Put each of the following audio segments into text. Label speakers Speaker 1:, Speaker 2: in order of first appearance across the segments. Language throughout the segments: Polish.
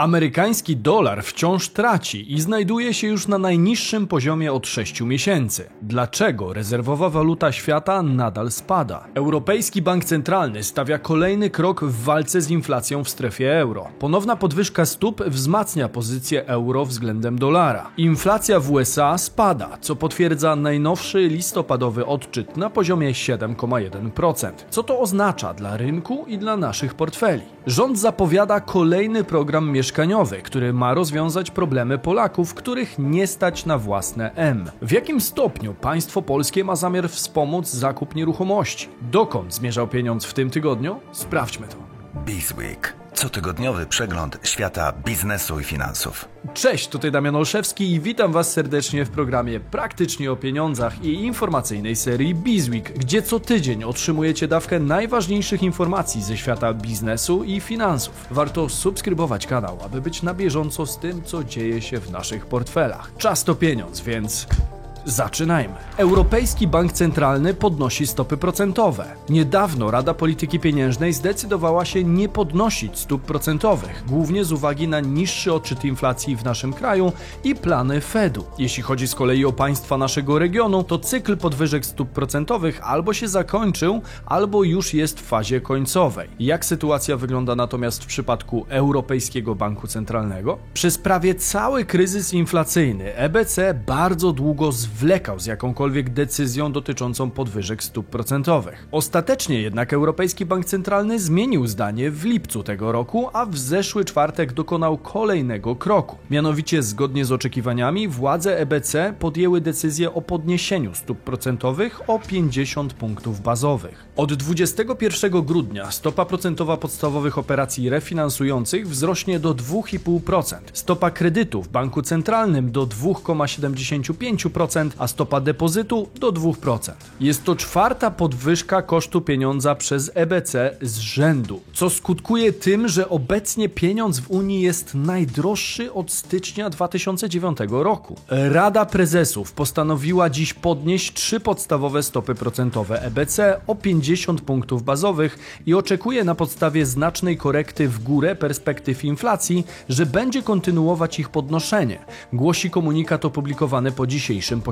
Speaker 1: Amerykański dolar wciąż traci i znajduje się już na najniższym poziomie od 6 miesięcy. Dlaczego rezerwowa waluta świata nadal spada? Europejski Bank Centralny stawia kolejny krok w walce z inflacją w strefie euro. Ponowna podwyżka stóp wzmacnia pozycję euro względem dolara. Inflacja w USA spada, co potwierdza najnowszy listopadowy odczyt na poziomie 7,1%. Co to oznacza dla rynku i dla naszych portfeli? Rząd zapowiada kolejny program mieszkaniowy, który ma rozwiązać problemy Polaków, których nie stać na własne M. W jakim stopniu państwo polskie ma zamiar wspomóc zakup nieruchomości? Dokąd zmierzał pieniądz w tym tygodniu? Sprawdźmy to.
Speaker 2: Bizweek. Cotygodniowy przegląd świata biznesu i finansów.
Speaker 1: Cześć, tutaj Damian Olszewski i witam Was serdecznie w programie Praktycznie o Pieniądzach i informacyjnej serii Bizweek, gdzie co tydzień otrzymujecie dawkę najważniejszych informacji ze świata biznesu i finansów. Warto subskrybować kanał, aby być na bieżąco z tym, co dzieje się w naszych portfelach. Czas to pieniądz, więc Zaczynajmy. Europejski Bank Centralny podnosi stopy procentowe. Niedawno Rada Polityki Pieniężnej zdecydowała się nie podnosić stóp procentowych, głównie z uwagi na niższy odczyt inflacji w naszym kraju i plany Fedu. Jeśli chodzi z kolei o państwa naszego regionu, to cykl podwyżek stóp procentowych albo się zakończył, albo już jest w fazie końcowej. Jak sytuacja wygląda natomiast w przypadku Europejskiego Banku Centralnego? Przez prawie cały kryzys inflacyjny EBC bardzo długo zwalczał zwlekał z jakąkolwiek decyzją dotyczącą podwyżek stóp procentowych. Ostatecznie jednak Europejski Bank Centralny zmienił zdanie w lipcu tego roku, a w zeszły czwartek dokonał kolejnego kroku. Mianowicie zgodnie z oczekiwaniami władze EBC podjęły decyzję o podniesieniu stóp procentowych o 50 punktów bazowych. Od 21 grudnia stopa procentowa podstawowych operacji refinansujących wzrośnie do 2,5%, stopa kredytu w banku centralnym do 2,75%, a stopa depozytu do 2%. Jest to czwarta podwyżka kosztu pieniądza przez EBC z rzędu, co skutkuje tym, że obecnie pieniądz w Unii jest najdroższy od stycznia 2009 roku. Rada Prezesów postanowiła dziś podnieść trzy podstawowe stopy procentowe EBC o 50 punktów bazowych i oczekuje na podstawie znacznej korekty w górę perspektyw inflacji, że będzie kontynuować ich podnoszenie, głosi komunikat opublikowany po dzisiejszym.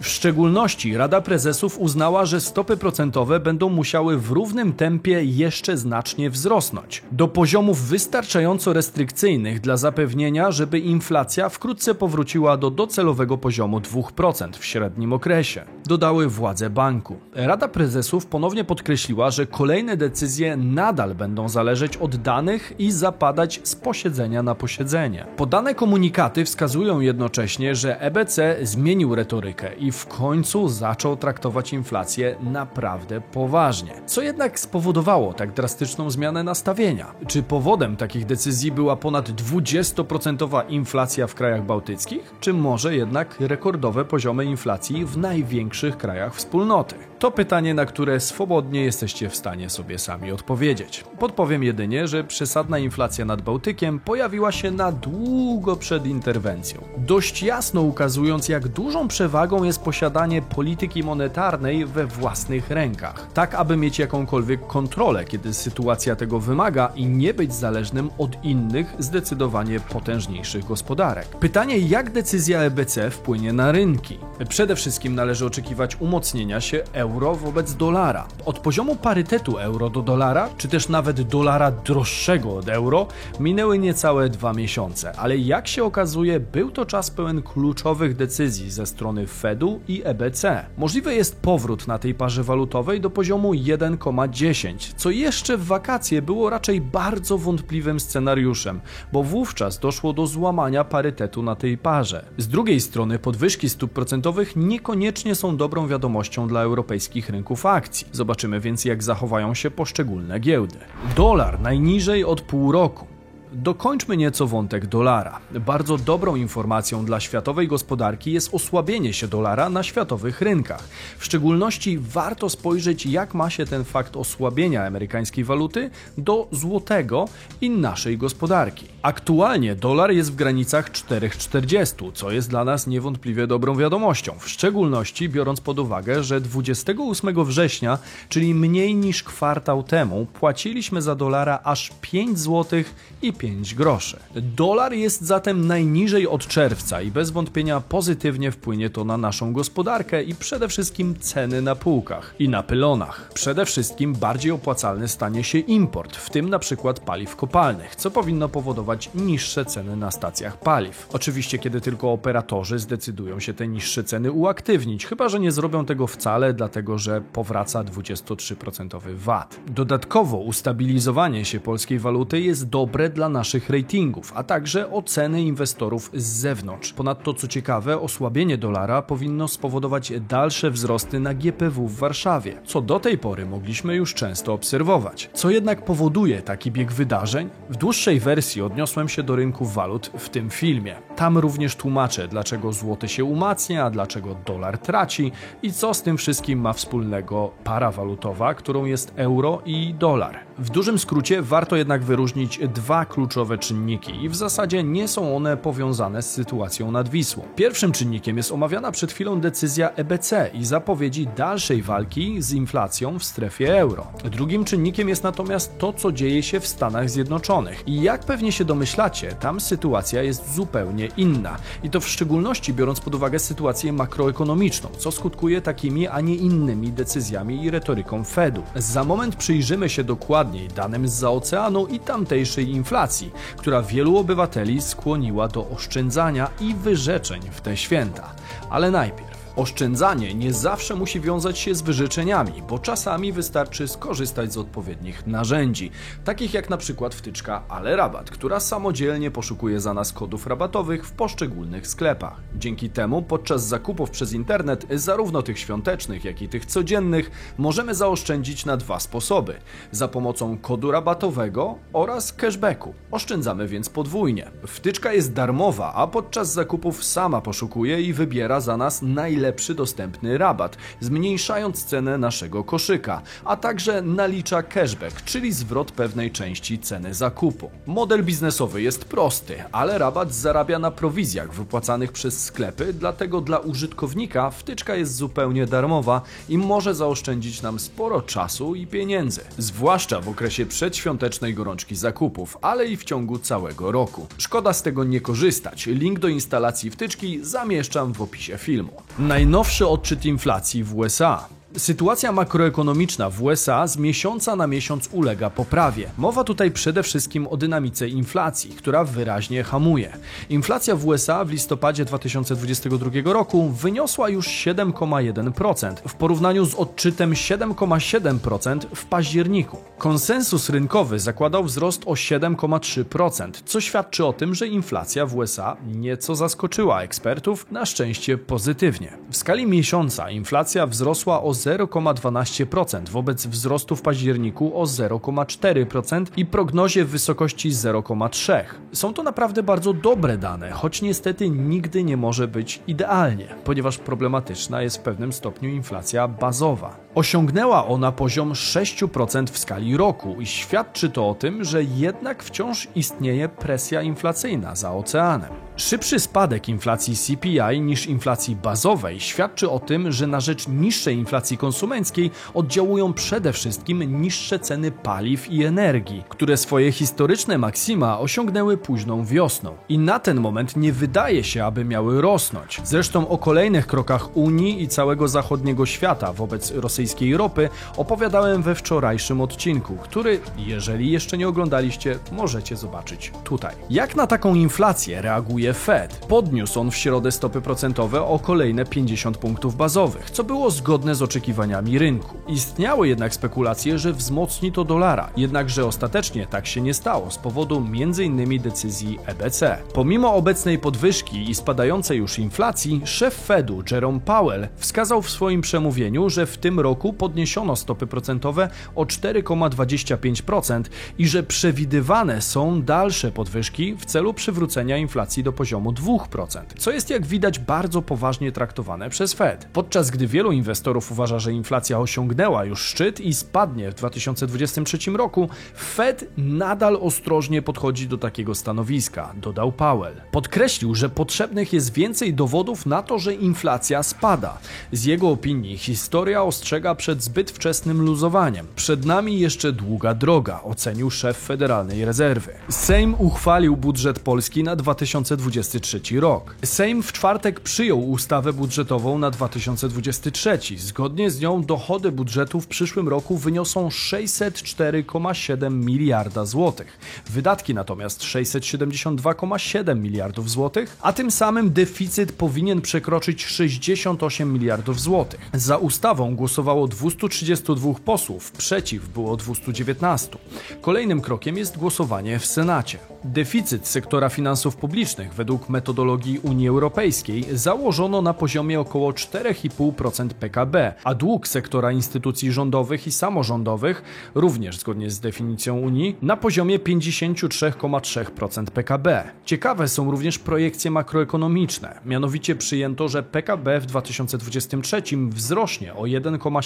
Speaker 1: W szczególności Rada Prezesów uznała, że stopy procentowe będą musiały w równym tempie jeszcze znacznie wzrosnąć, do poziomów wystarczająco restrykcyjnych dla zapewnienia, żeby inflacja wkrótce powróciła do docelowego poziomu 2% w średnim okresie, dodały władze banku. Rada Prezesów ponownie podkreśliła, że kolejne decyzje nadal będą zależeć od danych i zapadać z posiedzenia na posiedzenie. Podane komunikaty wskazują jednocześnie, że EBC zmienił retorykę i w końcu zaczął traktować inflację naprawdę poważnie. Co jednak spowodowało tak drastyczną zmianę nastawienia? Czy powodem takich decyzji była ponad 20% inflacja w krajach bałtyckich, czy może jednak rekordowe poziomy inflacji w największych krajach wspólnoty? To pytanie, na które swobodnie jesteście w stanie sobie sami odpowiedzieć. Podpowiem jedynie, że przesadna inflacja nad Bałtykiem pojawiła się na długo przed interwencją, dość jasno ukazując, jak dużą przewagą jest posiadanie polityki monetarnej we własnych rękach, tak aby mieć jakąkolwiek kontrolę, kiedy sytuacja tego wymaga i nie być zależnym od innych, zdecydowanie potężniejszych gospodarek. Pytanie, jak decyzja EBC wpłynie na rynki? Przede wszystkim należy oczekiwać umocnienia się euro wobec dolara. Od poziomu parytetu euro do dolara, czy też nawet dolara droższego od euro, minęły niecałe dwa miesiące, ale jak się okazuje, był to czas pełen kluczowych decyzji ze strony Fedu i EBC. Możliwy jest powrót na tej parze walutowej do poziomu 1,10, co jeszcze w wakacje było raczej bardzo wątpliwym scenariuszem, bo wówczas doszło do złamania parytetu na tej parze. Z drugiej strony podwyżki stóp procentowych niekoniecznie są dobrą wiadomością dla europejskich rynków akcji. Zobaczymy więc jak zachowają się poszczególne giełdy. Dolar najniżej od pół roku. Dokończmy nieco wątek dolara. Bardzo dobrą informacją dla światowej gospodarki jest osłabienie się dolara na światowych rynkach. W szczególności warto spojrzeć, jak ma się ten fakt osłabienia amerykańskiej waluty do złotego i naszej gospodarki. Aktualnie dolar jest w granicach 4,40, co jest dla nas niewątpliwie dobrą wiadomością, w szczególności biorąc pod uwagę, że 28 września, czyli mniej niż kwartał temu, płaciliśmy za dolara aż 5 zł i 5 groszy. Dolar jest zatem najniżej od czerwca i bez wątpienia pozytywnie wpłynie to na naszą gospodarkę i przede wszystkim ceny na półkach i na pylonach. Przede wszystkim bardziej opłacalny stanie się import, w tym na przykład paliw kopalnych, co powinno powodować niższe ceny na stacjach paliw. Oczywiście, kiedy tylko operatorzy zdecydują się te niższe ceny uaktywnić, chyba że nie zrobią tego wcale, dlatego że powraca 23% VAT. Dodatkowo ustabilizowanie się polskiej waluty jest dobre dla naszych ratingów, a także oceny inwestorów z zewnątrz. Ponadto, co ciekawe, osłabienie dolara powinno spowodować dalsze wzrosty na GPW w Warszawie, co do tej pory mogliśmy już często obserwować. Co jednak powoduje taki bieg wydarzeń? W dłuższej wersji odniosłem się do rynku walut w tym filmie. Tam również tłumaczę, dlaczego złoty się umacnia, dlaczego dolar traci i co z tym wszystkim ma wspólnego para walutowa, którą jest euro i dolar. W dużym skrócie warto jednak wyróżnić dwa kluczowe czynniki i w zasadzie nie są one powiązane z sytuacją nad Wisłą. Pierwszym czynnikiem jest omawiana przed chwilą decyzja EBC i zapowiedzi dalszej walki z inflacją w strefie euro. Drugim czynnikiem jest natomiast to, co dzieje się w Stanach Zjednoczonych. I jak pewnie się domyślacie, tam sytuacja jest zupełnie inna. I to w szczególności biorąc pod uwagę sytuację makroekonomiczną, co skutkuje takimi, a nie innymi decyzjami i retoryką Fedu. Za moment przyjrzymy się dokładniej danym z oceanu i tamtejszej inflacji, która wielu obywateli skłoniła do oszczędzania i wyrzeczeń w te święta. Ale najpierw Oszczędzanie nie zawsze musi wiązać się z wyrzeczeniami, bo czasami wystarczy skorzystać z odpowiednich narzędzi, takich jak na przykład wtyczka Ale Rabat, która samodzielnie poszukuje za nas kodów rabatowych w poszczególnych sklepach. Dzięki temu podczas zakupów przez internet, zarówno tych świątecznych, jak i tych codziennych, możemy zaoszczędzić na dwa sposoby: za pomocą kodu rabatowego oraz cashbacku. Oszczędzamy więc podwójnie. Wtyczka jest darmowa, a podczas zakupów sama poszukuje i wybiera za nas najlepsze najlepszy dostępny rabat, zmniejszając cenę naszego koszyka, a także nalicza cashback, czyli zwrot pewnej części ceny zakupu. Model biznesowy jest prosty, ale rabat zarabia na prowizjach wypłacanych przez sklepy, dlatego dla użytkownika wtyczka jest zupełnie darmowa i może zaoszczędzić nam sporo czasu i pieniędzy, zwłaszcza w okresie przedświątecznej gorączki zakupów, ale i w ciągu całego roku. Szkoda z tego nie korzystać. Link do instalacji wtyczki zamieszczam w opisie filmu. Najnowszy odczyt inflacji w USA. Sytuacja makroekonomiczna w USA z miesiąca na miesiąc ulega poprawie. Mowa tutaj przede wszystkim o dynamice inflacji, która wyraźnie hamuje. Inflacja w USA w listopadzie 2022 roku wyniosła już 7,1% w porównaniu z odczytem 7,7% w październiku. Konsensus rynkowy zakładał wzrost o 7,3%, co świadczy o tym, że inflacja w USA nieco zaskoczyła ekspertów, na szczęście pozytywnie. W skali miesiąca inflacja wzrosła o 0,12% wobec wzrostu w październiku o 0,4% i prognozie w wysokości 0,3%. Są to naprawdę bardzo dobre dane, choć niestety nigdy nie może być idealnie, ponieważ problematyczna jest w pewnym stopniu inflacja bazowa. Osiągnęła ona poziom 6% w skali roku i świadczy to o tym, że jednak wciąż istnieje presja inflacyjna za oceanem. Szybszy spadek inflacji CPI niż inflacji bazowej świadczy o tym, że na rzecz niższej inflacji konsumenckiej oddziałują przede wszystkim niższe ceny paliw i energii, które swoje historyczne maksima osiągnęły późną wiosną. I na ten moment nie wydaje się, aby miały rosnąć. Zresztą o kolejnych krokach Unii i całego zachodniego świata wobec rosyjskiej ropy opowiadałem we wczorajszym odcinku, który, jeżeli jeszcze nie oglądaliście, możecie zobaczyć tutaj. Jak na taką inflację reaguje Fed. Podniósł on w środę stopy procentowe o kolejne 50 punktów bazowych, co było zgodne z oczekiwaniami rynku. Istniały jednak spekulacje, że wzmocni to dolara, jednakże ostatecznie tak się nie stało z powodu m.in. decyzji EBC. Pomimo obecnej podwyżki i spadającej już inflacji, szef Fedu Jerome Powell wskazał w swoim przemówieniu, że w tym roku podniesiono stopy procentowe o 4,25% i że przewidywane są dalsze podwyżki w celu przywrócenia inflacji do poziomu 2%, co jest jak widać bardzo poważnie traktowane przez Fed. Podczas gdy wielu inwestorów uważa, że inflacja osiągnęła już szczyt i spadnie w 2023 roku, Fed nadal ostrożnie podchodzi do takiego stanowiska, dodał Powell. Podkreślił, że potrzebnych jest więcej dowodów na to, że inflacja spada. Z jego opinii historia ostrzega przed zbyt wczesnym luzowaniem. Przed nami jeszcze długa droga, ocenił szef Federalnej Rezerwy. Sejm uchwalił budżet Polski na 2023 rok. Sejm w czwartek przyjął ustawę budżetową na 2023. Zgodnie z nią dochody budżetu w przyszłym roku wyniosą 604,7 miliarda złotych. Wydatki natomiast 672,7 miliardów złotych, a tym samym deficyt powinien przekroczyć 68 miliardów złotych. Za ustawą głosowało 232 posłów, przeciw było 219. Kolejnym krokiem jest głosowanie w Senacie. Deficyt sektora finansów publicznych według metodologii Unii Europejskiej założono na poziomie około 4,5% PKB, a dług sektora instytucji rządowych i samorządowych, również zgodnie z definicją Unii, na poziomie 53,3% PKB. Ciekawe są również projekcje makroekonomiczne. Mianowicie przyjęto, że PKB w 2023 wzrośnie o 1,7%,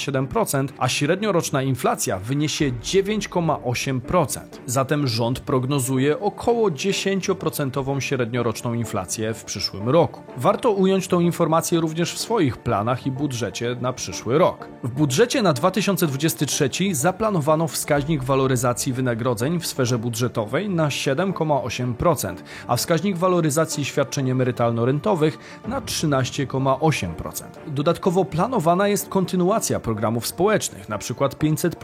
Speaker 1: a średnioroczna inflacja wyniesie 9,8%. Zatem rząd prognozuje około 10% średnioroczną inflację w przyszłym roku. Warto ująć tą informację również w swoich planach i budżecie na przyszły rok. W budżecie na 2023 zaplanowano wskaźnik waloryzacji wynagrodzeń w sferze budżetowej na 7,8%, a wskaźnik waloryzacji świadczeń emerytalno-rentowych na 13,8%. Dodatkowo planowana jest kontynuacja programów społecznych, np. 500,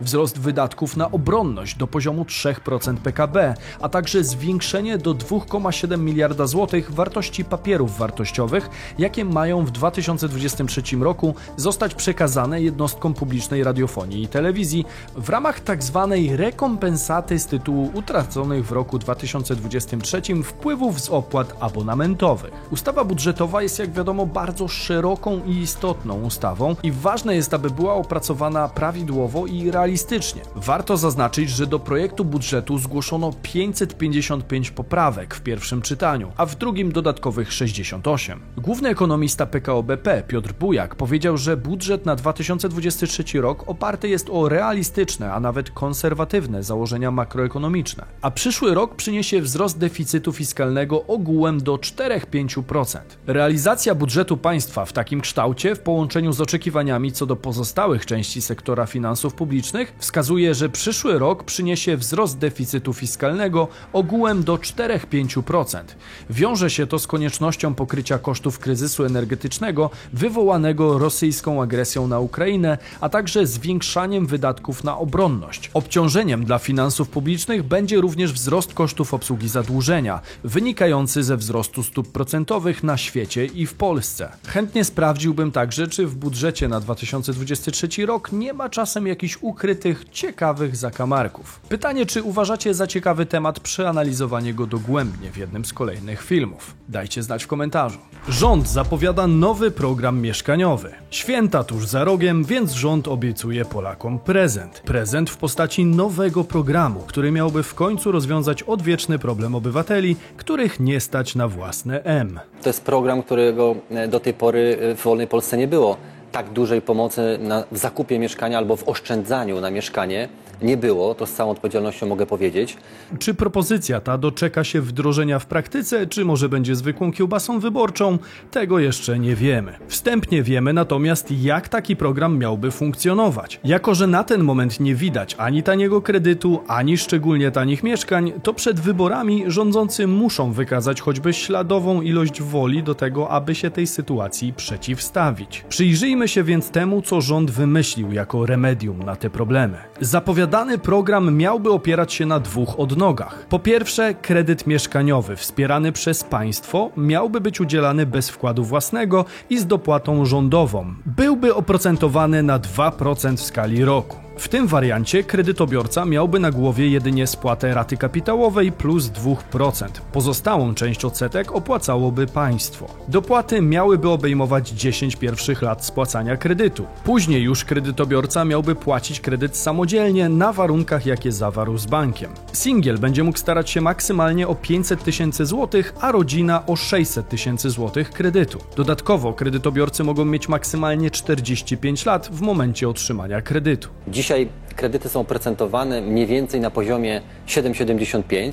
Speaker 1: wzrost wydatków na obronność do poziomu 3% PKB, a także zwiększenie do 2,7 miliarda złotych wartości papierów wartościowych, jakie mają w 2023 roku zostać przekazane jednostkom publicznej radiofonii i telewizji w ramach tzw. Tak rekompensaty z tytułu utraconych w roku 2023 wpływów z opłat abonamentowych. Ustawa budżetowa jest jak wiadomo bardzo szeroką i istotną ustawą i ważne jest, aby była opracowana prawidłowo i realistycznie. Warto zaznaczyć, że do projektu budżetu zgłoszono 555 poprawek w pierwszym czytaniu, a w drugim dodatkowych 68. Główny ekonomista PKO BP Piotr Bujak powiedział, że budżet na 2023 rok oparty jest o realistyczne, a nawet konserwatywne założenia makroekonomiczne, a przyszły rok przyniesie wzrost deficytu fiskalnego ogółem do 4-5%. Realizacja budżetu państwa w takim kształcie, w połączeniu z oczekiwaniami co do pozostałych części sektora finansów publicznych, wskazuje, że przyszły rok przyniesie wzrost deficytu fiskalnego ogółem do 4-5%. Wiąże się to z koniecznością pokrycia kosztów kryzysu energetycznego wywołanego rosyjską agresją na Ukrainę, a także zwiększaniem wydatków na obronność. Obciążeniem dla finansów publicznych będzie również wzrost kosztów obsługi zadłużenia, wynikający ze wzrostu stóp procentowych na świecie i w Polsce. Chętnie sprawdziłbym także, czy w budżecie na 2023 rok nie ma czasem jakichś ukrytych, ciekawych zakamarków. Pytanie, czy uważacie za ciekawy temat przeanalizowanie go dogłębnie w jednym z kolejnych filmów? Dajcie znać w komentarzu. Rząd zapowiada nowy program mieszkaniowy. Święta tuż za rogiem, więc rząd obiecuje Polakom prezent. Prezent w postaci nowego programu, który miałby w końcu rozwiązać odwieczny problem obywateli, których nie stać na własne M.
Speaker 3: To jest program, którego e, do tej pory e, w wolnej Polsce nie było. Tak dużej pomocy na, w zakupie mieszkania albo w oszczędzaniu na mieszkanie nie było, to z całą odpowiedzialnością mogę powiedzieć.
Speaker 1: Czy propozycja ta doczeka się wdrożenia w praktyce, czy może będzie zwykłą kiełbasą wyborczą? Tego jeszcze nie wiemy. Wstępnie wiemy natomiast, jak taki program miałby funkcjonować. Jako, że na ten moment nie widać ani taniego kredytu, ani szczególnie tanich mieszkań, to przed wyborami rządzący muszą wykazać choćby śladową ilość woli do tego, aby się tej sytuacji przeciwstawić. Przyjrzyjmy się więc temu, co rząd wymyślił jako remedium na te problemy. Zapowiada Zapowiadany program miałby opierać się na dwóch odnogach. Po pierwsze, kredyt mieszkaniowy wspierany przez państwo miałby być udzielany bez wkładu własnego i z dopłatą rządową. Byłby oprocentowany na 2% w skali roku. W tym wariancie kredytobiorca miałby na głowie jedynie spłatę raty kapitałowej plus 2%. Pozostałą część odsetek opłacałoby państwo. Dopłaty miałyby obejmować 10 pierwszych lat spłacania kredytu. Później już kredytobiorca miałby płacić kredyt samodzielnie na warunkach, jakie zawarł z bankiem. Singiel będzie mógł starać się maksymalnie o 500 tysięcy złotych, a rodzina o 600 tysięcy złotych kredytu. Dodatkowo kredytobiorcy mogą mieć maksymalnie 45 lat w momencie otrzymania kredytu.
Speaker 3: Dzisiaj kredyty są procentowane mniej więcej na poziomie 7,75,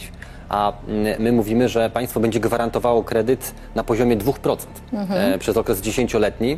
Speaker 3: a mm, my mówimy, że państwo będzie gwarantowało kredyt na poziomie 2% mhm. E, przez okres 10-letni.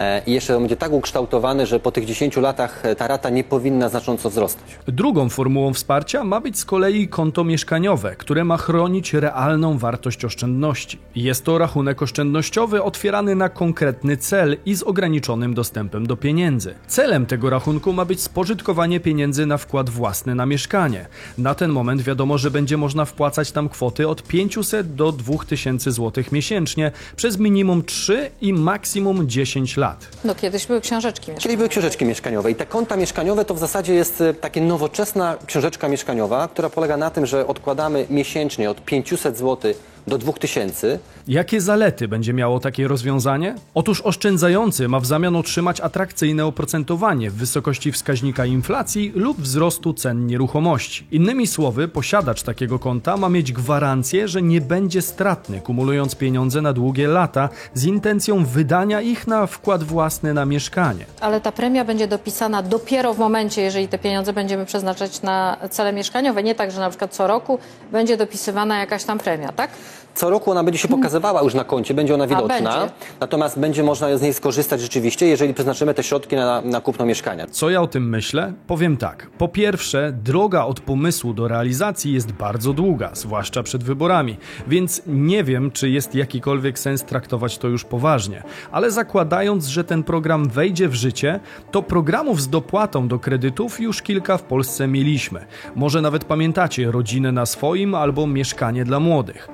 Speaker 3: E, i jeszcze będzie tak ukształtowany, że po tych 10 latach e, ta rata nie powinna znacząco wzrosnąć.
Speaker 1: Drugą formułą wsparcia ma być z kolei konto mieszkaniowe, które ma chronić realną wartość oszczędności. Jest to rachunek oszczędnościowy otwierany na konkretny cel i z ograniczonym dostępem do pieniędzy. Celem tego rachunku ma być spożytkowanie pieniędzy na wkład własny na mieszkanie. Na ten moment wiadomo, że będzie można wpłacać tam kwoty od 500 do 2000 zł miesięcznie przez minimum 3 i maksimum 10 lat.
Speaker 4: No kiedyś były książeczki mieszkaniowe.
Speaker 3: Czyli były książeczki mieszkaniowe i te konta mieszkaniowe to w zasadzie jest e, takie nowoczesna książeczka mieszkaniowa, która polega na tym, że odkładamy miesięcznie od 500 zł do 2000
Speaker 1: Jakie zalety będzie miało takie rozwiązanie? Otóż oszczędzający ma w zamian otrzymać atrakcyjne oprocentowanie w wysokości wskaźnika inflacji lub wzrostu cen nieruchomości. Innymi słowy, posiadacz takiego konta ma mieć gwarancję, że nie będzie stratny, kumulując pieniądze na długie lata z intencją wydania ich na wkład własny na mieszkanie.
Speaker 4: Ale ta premia będzie dopisana dopiero w momencie, jeżeli te pieniądze będziemy przeznaczać na cele mieszkaniowe. Nie tak, że na przykład co roku będzie dopisywana jakaś tam premia, tak?
Speaker 3: Co roku ona będzie się pokazywała już na koncie, będzie ona widoczna.
Speaker 4: będzie.
Speaker 3: Natomiast będzie można z niej skorzystać rzeczywiście, jeżeli przeznaczymy te środki na, na kupno mieszkania.
Speaker 1: Co ja o tym myślę? Powiem tak. Po pierwsze, droga od pomysłu do realizacji jest bardzo długa, zwłaszcza przed wyborami, więc nie wiem, czy jest jakikolwiek sens traktować to już poważnie. Ale zakładając, że ten program wejdzie w życie, to programów z dopłatą do kredytów już kilka w Polsce mieliśmy. Może nawet pamiętacie rodzinę na swoim albo mieszkanie dla młodych.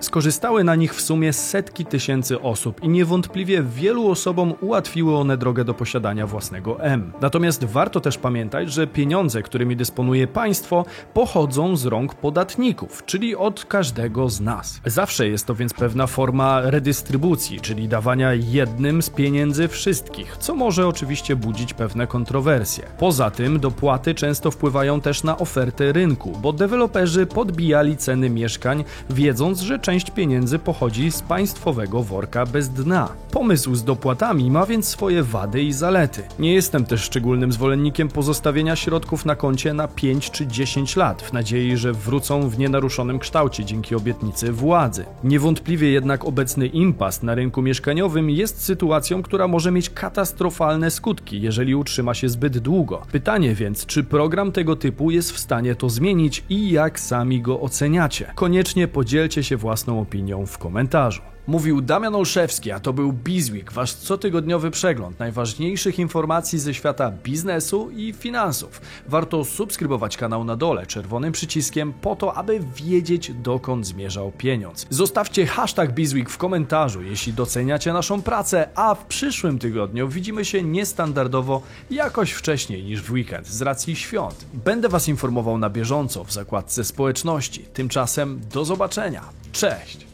Speaker 1: Skorzystały na nich w sumie setki tysięcy osób i niewątpliwie wielu osobom ułatwiły one drogę do posiadania własnego M. Natomiast warto też pamiętać, że pieniądze, którymi dysponuje państwo, pochodzą z rąk podatników, czyli od każdego z nas. Zawsze jest to więc pewna forma redystrybucji, czyli dawania jednym z pieniędzy wszystkich, co może oczywiście budzić pewne kontrowersje. Poza tym dopłaty często wpływają też na ofertę rynku, bo deweloperzy podbijali ceny mieszkań, wiedząc, że część pieniędzy pochodzi z państwowego worka bez dna. Pomysł z dopłatami ma więc swoje wady i zalety. Nie jestem też szczególnym zwolennikiem pozostawienia środków na koncie na 5 czy 10 lat, w nadziei, że wrócą w nienaruszonym kształcie dzięki obietnicy władzy. Niewątpliwie jednak obecny impas na rynku mieszkaniowym jest sytuacją, która może mieć katastrofalne skutki, jeżeli utrzyma się zbyt długo. Pytanie więc, czy program tego typu jest w stanie to zmienić i jak sami go oceniacie? Koniecznie podzielcie się własną opinią w komentarzu. Mówił Damian Olszewski, a to był Bizweek, wasz cotygodniowy przegląd najważniejszych informacji ze świata biznesu i finansów. Warto subskrybować kanał na dole czerwonym przyciskiem po to, aby wiedzieć dokąd zmierzał pieniądz. Zostawcie hashtag Bizweek w komentarzu, jeśli doceniacie naszą pracę, a w przyszłym tygodniu widzimy się niestandardowo jakoś wcześniej niż w weekend z racji świąt. Będę was informował na bieżąco w zakładce społeczności. Tymczasem do zobaczenia. Cześć!